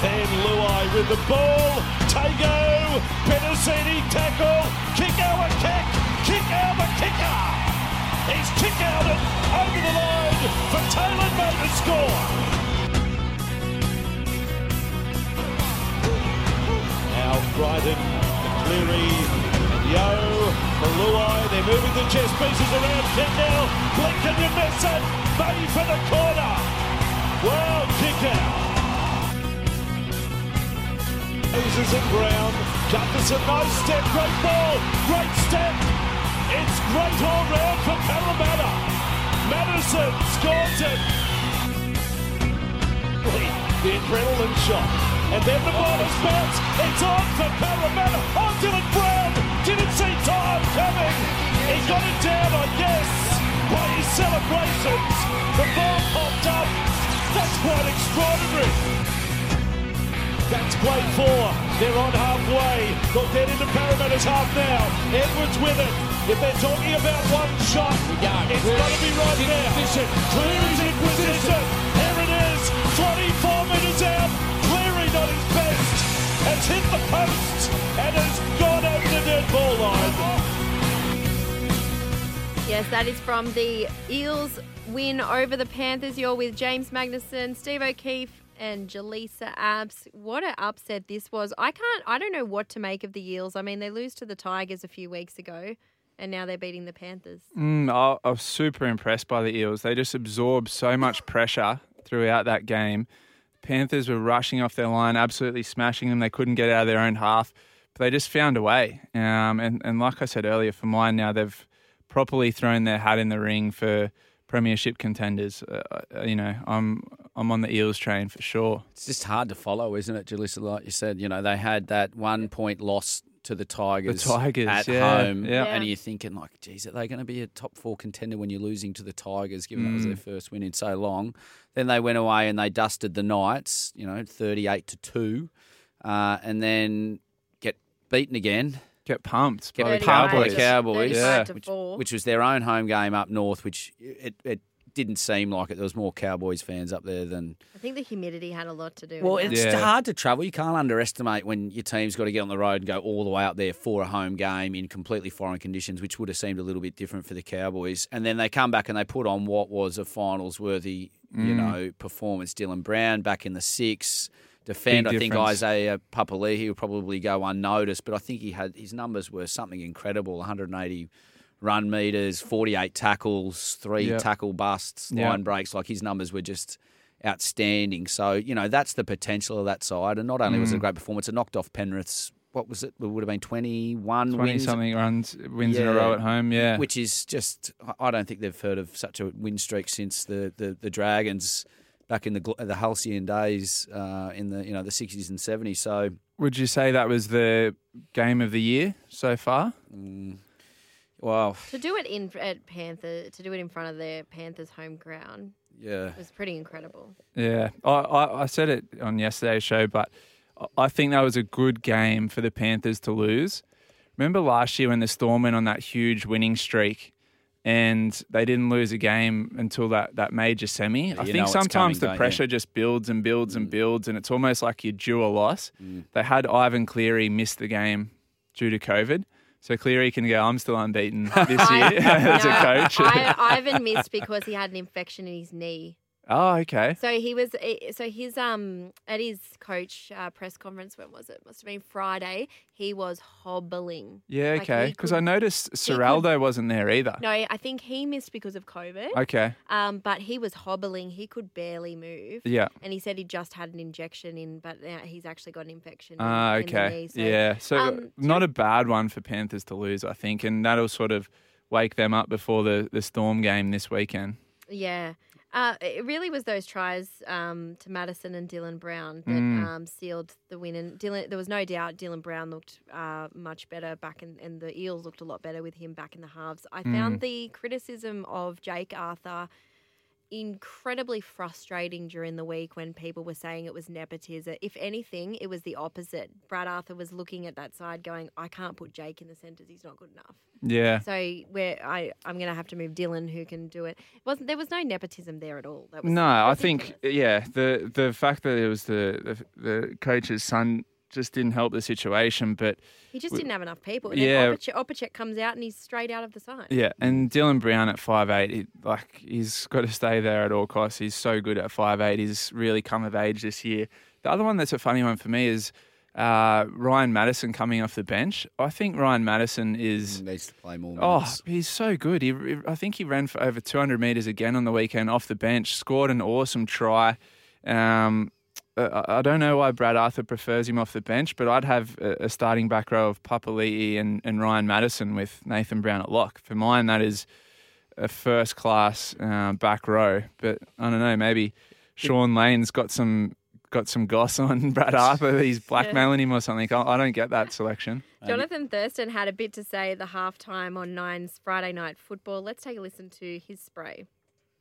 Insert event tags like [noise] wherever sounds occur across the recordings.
Then Luai with the ball. Tago, Penisini tackle, Kikau a kick, Kikau the kicker. He's kick outed over the line for Taylor May to score. Now Bryden, Cleary, Yo, Luai, they're moving the chess pieces around Kendall. Blink and you miss it. May for the corner. Wow, Kikau. Moses and Brown. Jefferson, nice step, great ball, great step. It's great all round for Parramatta. Matterson scores it. The adrenaline shot. And then the ball is bounced. It's on for Parramatta. Oh, Dylan Brown didn't see time coming. He got it down, I guess, by his celebrations. The ball popped up. That's quite extraordinary. That's play four. They're on halfway. They'll get into Parramatta's half now. Edwards with it. If they're talking about one shot, it's got to be right now. Cleary's in position. Here it is. 24 metres out. Cleary not his best. Has hit the post and has gone over the dead ball line. Yes, that is from the Eels win over the Panthers. You're with James Magnuson, Steve O'Keefe, and Jaleesa Abs. What an upset this was. I can't, I don't know what to make of the Eels. I mean, they lose to the Tigers a few weeks ago, and now they're beating the Panthers. Mm, I, I was super impressed by the Eels. They just absorbed so much pressure throughout that game. Panthers were rushing off their line, absolutely smashing them. They couldn't get out of their own half, but they just found a way. Um, and, and like I said earlier, for mine now, they've properly thrown their hat in the ring for premiership contenders. Uh, uh you know, I'm I'm on the Eels train for sure. It's just hard to follow, isn't it, Jalissa? Like you said, you know, they had that one point loss to the Tigers, the Tigers at yeah, home, yeah. and you're thinking like, geez, are they going to be a top four contender when you're losing to the Tigers, given mm. that was their mm. first win in so long? Then they went away and they dusted the Knights, you know, 38 to two, uh, and then get beaten again. Get pumped get by the Cowboys, Cowboys, yeah. which, which, was their own home game up north, which it, it didn't seem like it. There was more Cowboys fans up there than. I think the humidity had a lot to do. Well, with it's yeah. hard to travel. You can't underestimate when your team's got to get on the road and go all the way up there for a home game in completely foreign conditions, which would have seemed a little bit different for the Cowboys. And then they come back and they put on what was a finals worthy, mm. you know, performance. Dylan Brown back in the six. Defend, Big I think difference. Isaiah Papali'i will probably go unnoticed, but I think he had his numbers were something incredible 180 run meters, 48 tackles, three yep. tackle busts, yep. line breaks. Like his numbers were just outstanding. So, you know, that's the potential of that side. And not only mm. was it a mm. great performance, it knocked off Penrith's, what was it? It would have been 21 20 wins. something runs, wins yeah. in a row at home, yeah. Which is just, I don't think they've heard of such a win streak since the, the, the Dragons back in the the halcyon days uh, in the you know the 60s and 70s. So, would you say that was the game of the year so far? Mm, Wow. To do it in at Panther, to do it in front of their Panthers' home ground, yeah, was pretty incredible. Yeah, I, I, I said it on yesterday's show, but I think that was a good game for the Panthers to lose. Remember last year when the Storm went on that huge winning streak and they didn't lose a game until that, that major semi. Yeah, I think sometimes the pressure you? just builds and builds mm. and builds, and it's almost like you due a loss. Mm. They had Ivan Cleary miss the game due to COVID. So Cleary can go, I'm still unbeaten [laughs] this year [laughs] as a coach. I, Ivan missed because he had an infection in his knee. Oh, okay. So he was. Eh, so his um at his coach uh, press conference. When was it? Must have been Friday. He was hobbling. Yeah, okay. Because could- I noticed Ciraldo wasn't there either. No, I think he missed because of COVID. Okay. Um, but he was hobbling. He could barely move. Yeah. And he said he just had an injection in, but now he's actually got an infection. in- Ah, in the okay. knee, so- yeah. So um, not a bad one for Panthers to lose, I think, and that'll sort of wake them up before the the Storm game this weekend. Yeah. Uh, it really was those tries um, to Matterson and Dylan Brown that Mm. um, sealed the win. And Dylan, there was no doubt Dylan Brown looked uh, much better back in, and the Eels looked a lot better with him back in the halves. I Mm. found the criticism of Jake Arthur incredibly frustrating during the week when people were saying it was nepotism. If anything, it was the opposite. Brad Arthur was looking at that side going, I can't put Jake in the centres. He's not good enough. Yeah. So where I I'm going to have to move Dylan, who can do it. it. Wasn't there was no nepotism there at all? That was No, I think yeah, the the fact that it was the the, the coach's son just didn't help the situation, but he just we- didn't have enough people. And Yeah. then Opacic, Opacic comes out and he's straight out of the side. yeah, and Dylan Brown at five eight, he, like he's got to stay there at all costs. He's so good at five eight. He's really come of age this year. The other one that's a funny one for me is uh, Ryan Matterson coming off the bench. I think Ryan Matterson is. needs to play more Oh, he's so good. He, I think he ran for over 200 metres again on the weekend off the bench, scored an awesome try. Um, uh, I I don't know why Brad Arthur prefers him off the bench, but I'd have a, a starting back row of Papali'i and, and Ryan Matterson with Nathan Brown at lock. For mine, that is a first class uh, back row. But I don't know, maybe Shaun Lane's got some got some goss [laughs] on Brad [laughs] Arthur. He's blackmailing him or something. I, I don't get that selection. [laughs] Jonathan Thurston had a bit to say at the halftime on Nine's Friday Night Football. Let's take a listen to his spray.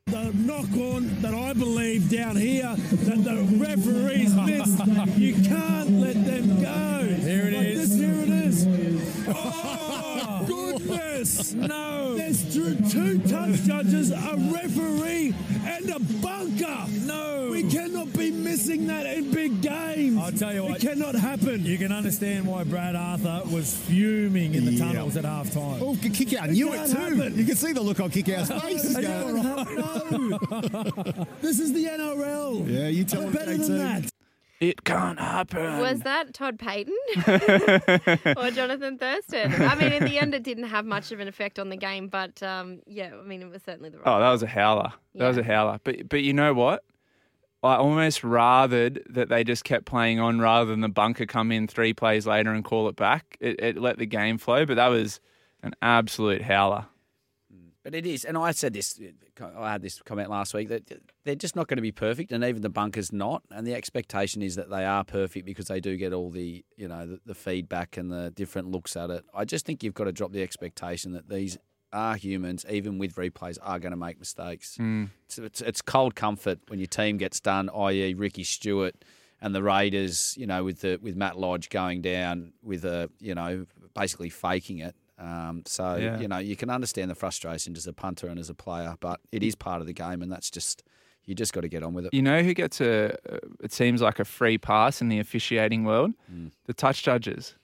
The knock on that I believe down here that the referees missed. You can't let them go. Here it is. This, here it is. Oh, [laughs] goodness. [laughs] No. There's two, two touch judges, a referee, and a bunker. No. We cannot be missing that in big games. I'll tell you what. It cannot happen. You can understand why Brad Arthur was fuming in the Yeah. tunnels at half time. Oh, Kikau knew it can't too. happen. You can see the look on Kikau's face. He's going, no. this is the NRL. Yeah, you tell We're better than JT. that. It can't happen. Was that Todd Payten [laughs] [laughs] or Jonathan Thurston? I mean, in the end, it didn't have much of an effect on the game, but um, yeah, I mean, it was certainly the right. Oh, that was a howler. That was a howler. But but you know what? I almost rathered that they just kept playing on rather than the bunker come in three plays later and call it back. It, it let the game flow, but that was an absolute howler. But it is, and I said this. Uh, I had this comment last week that they're just not going to be perfect, and even the bunkers not. And the expectation is that they are perfect because they do get all the you know the, the feedback and the different looks at it. I just think you've got to drop the expectation that these are humans, even with replays, are going to make mistakes. Hmm. So it's, it's cold comfort when your team gets done, i.e., Ricky Stuart and the Raiders. You know, with the with Matt Lodge going down with a you know basically faking it. Um, so Yeah. you know you can understand the frustration as a punter and as a player, but it is part of the game, and that's just you just got to get on with it. You know who gets a? It seems like a free pass in the officiating world. The touch judges.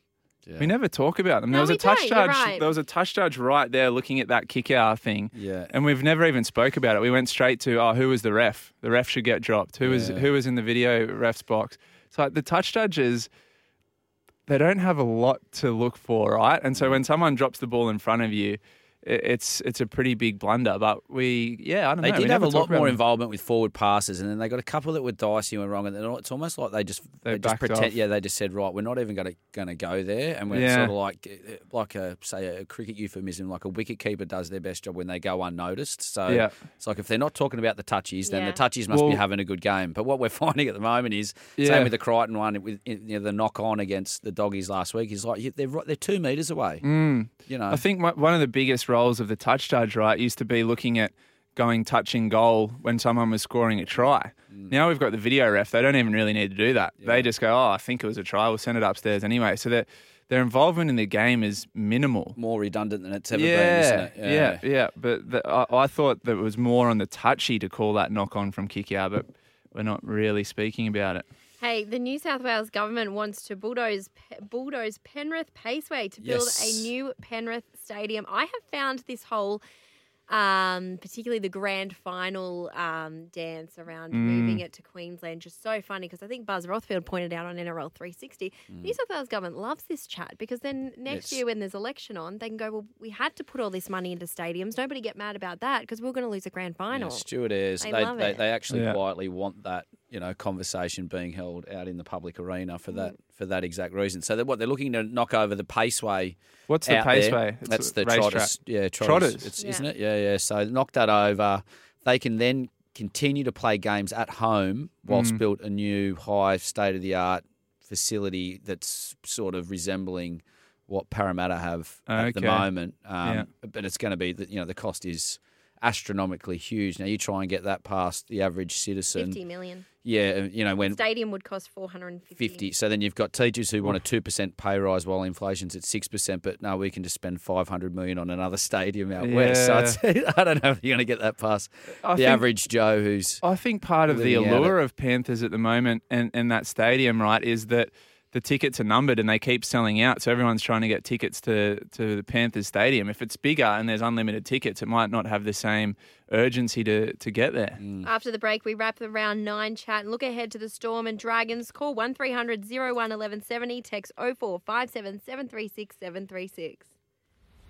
Yeah. We never talk about them. No, there was we a touch don't, judge. right. There was a touch judge right there looking at that Kikau thing. Yeah. And we've never even spoke about it. We went straight to, oh, who was the ref? The ref should get dropped. Who was who was in the video ref's box? So like, the touch judges, they don't have a lot to look for, right? And so when someone drops the ball in front of you, it's it's a pretty big blunder. But we, yeah, I don't They know. we did have a lot more them. involvement with forward passes, and then they got a couple that were dicey and were wrong. And then it's almost like they just They they, just pretend. off. Yeah, they just said, right, we're not even going to going to go there, and we're Yeah. sort of like eh, like a say a cricket euphemism, like a wicket keeper does their best job when they go unnoticed. So Yeah. it's like if they're not talking about the touchies, then Yeah. the touchies must be having a good game. But what we're [laughs] finding at the moment is Yeah. same with the Crichton one with you know, the knock on against the doggies last week. Is like they're they're two meters away. You know, I think one- one of the biggest roles of the touch judge, right, used to be looking at going touching goal when someone was scoring a try. Mm. Now we've got the video ref. They don't even really need to do that. They just go, oh, I think it was a try. We'll send it upstairs anyway. So that their involvement in the game is minimal. more redundant than it's ever been, Yeah, isn't it? yeah, yeah. But the, I, I thought that it was more on the touchy to call that knock on from Kikau, but we're not really speaking about it. Hey, the New South Wales government wants to bulldoze bulldoze Penrith Paceway to build Yes. a new Penrith stadium. I have found this whole, um, particularly the grand final um, dance around moving it to Queensland, just so funny because I think Buzz Rothfield pointed out on NRL 360, New South Wales government loves this chat because then next Yes. year when there's election on, they can go, well, we had to put all this money into stadiums. Nobody get mad about that because we're going to lose a grand final. Yeah, Stuart Ayres, They they, love they, it. they actually Yeah. quietly want that, you know, conversation being held out in the public arena for Mm. that for that exact reason. So that what they're looking to knock over the Paceway. What's the out there. Paceway? It's That's the racetrack. Trotters. Yeah, Trotters. Trotters? It's, Yeah. Isn't it? Yeah, yeah. So knock that over. They can then continue to play games at home whilst built a new high state of the art facility that's sort of resembling what Parramatta have at the moment. Um, Yeah. But it's going to be, that you know, the cost is astronomically huge. Now you try and get that past the average citizen. 50 million. Yeah, uh, you know, when Stadium would cost 450. 50. So then you've got teachers who want a 2% pay rise while inflation's at 6%, but no, we can just spend 500 million on another stadium out west. So it's, [laughs] I don't know if you're going to get that past I the think- average Joe who's. I think part of the allure it. of Panthers at the moment and, and that stadium, right, is that the tickets are numbered and they keep selling out. So everyone's trying to get tickets to, to the Panthers stadium. If it's bigger and there's unlimited tickets, it might not have the same urgency to, to get there. Mm. After the break, we wrap the round nine chat and look ahead to the Storm and Dragons. Call 1300 01 1170, text 0457 736 736.